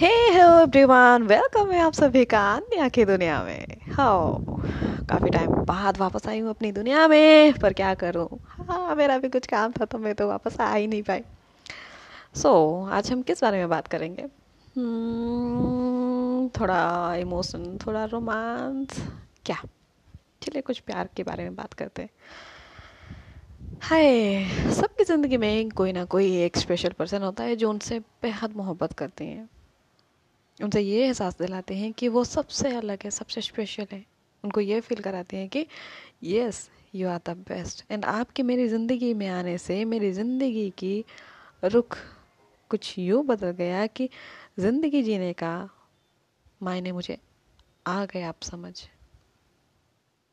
हे hello everyone welcome है आप सभी का अन्य की दुनिया में। हाउ काफ़ी टाइम बाद वापस आई हूँ अपनी दुनिया में पर क्या करूँ? हाँ मेरा भी कुछ काम था तो मैं तो वापस आ ही नहीं पाई। सो so, आज हम किस बारे में बात करेंगे? Hmm, थोड़ा इमोशन थोड़ा रोमांस क्या? चलिए कुछ प्यार के बारे में बात करते हैं। हाय सबकी ज़िंदगी में कोई ना कोई एक स्पेशल पर्सन होता है जो उनसे बेहद मोहब्बत करते हैं। उनसे ये एहसास दिलाते हैं कि वो सबसे अलग है, सबसे स्पेशल है। उनको ये फील कराते हैं कि yes you are the best and आपकी मेरी ज़िंदगी में आने से, मेरी ज़िंदगी की रुख कुछ यूँ बदल गया कि ज़िंदगी जीने का मायने मुझे आ गए आप समझ।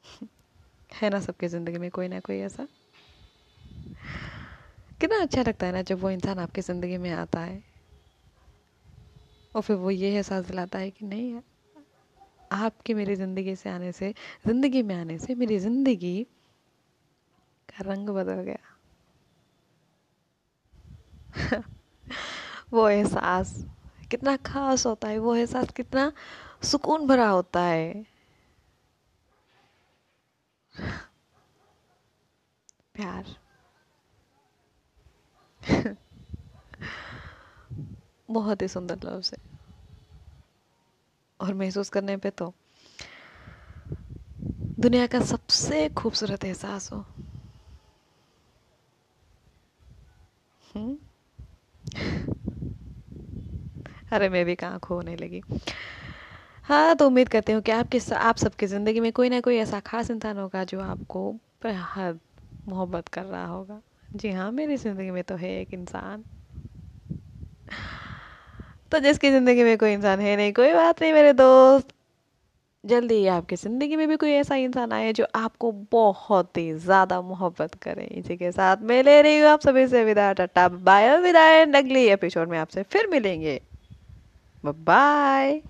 है ना सबकी ज़िंदगी में कोई ना कोई ऐसा? कितना अच्छा लगता है ना जब वो इंसान आपकी ज़िंदगी में आता है। और फिर वो ये एहसास दिलाता है कि नहीं, आपकी मेरी ज़िंदगी से आने से, ज़िंदगी में आने से मेरी ज़िंदगी का रंग बदल गया। वो एहसास कितना खास होता है, वो एहसास कितना सुकून भरा होता है। प्यार। बहुत ही सुंदर लफ्ज़ है। और महसूस करने पे तो दुनिया का सबसे खूबसूरत एहसास हो। हम्म? अरे, मैं भी कहाँ खोने लगी। हाँ तो उम्मीद करती हूँ कि आपके आप सबकी ज़िंदगी में कोई ना कोई ऐसा खास इंसान होगा जो आपको बेहद मोहब्बत कर रहा होगा। जी हाँ मेरी ज़िंदगी में तो है एक इंसान। तो जिसकी ज़िंदगी में कोई इंसान है नहीं, कोई बात नहीं मेरे दोस्त। जल्दी ही आपकी ज़िंदगी में भी कोई ऐसा इंसान आए जो आपको बहुत ही ज़्यादा मोहब्बत करे। इसी के साथ मैं ले रही हूँ आप सभी से विदा, टाटा, बाय विदाय अगली एपिसोड में आपसे फिर मिलेंगे। बाय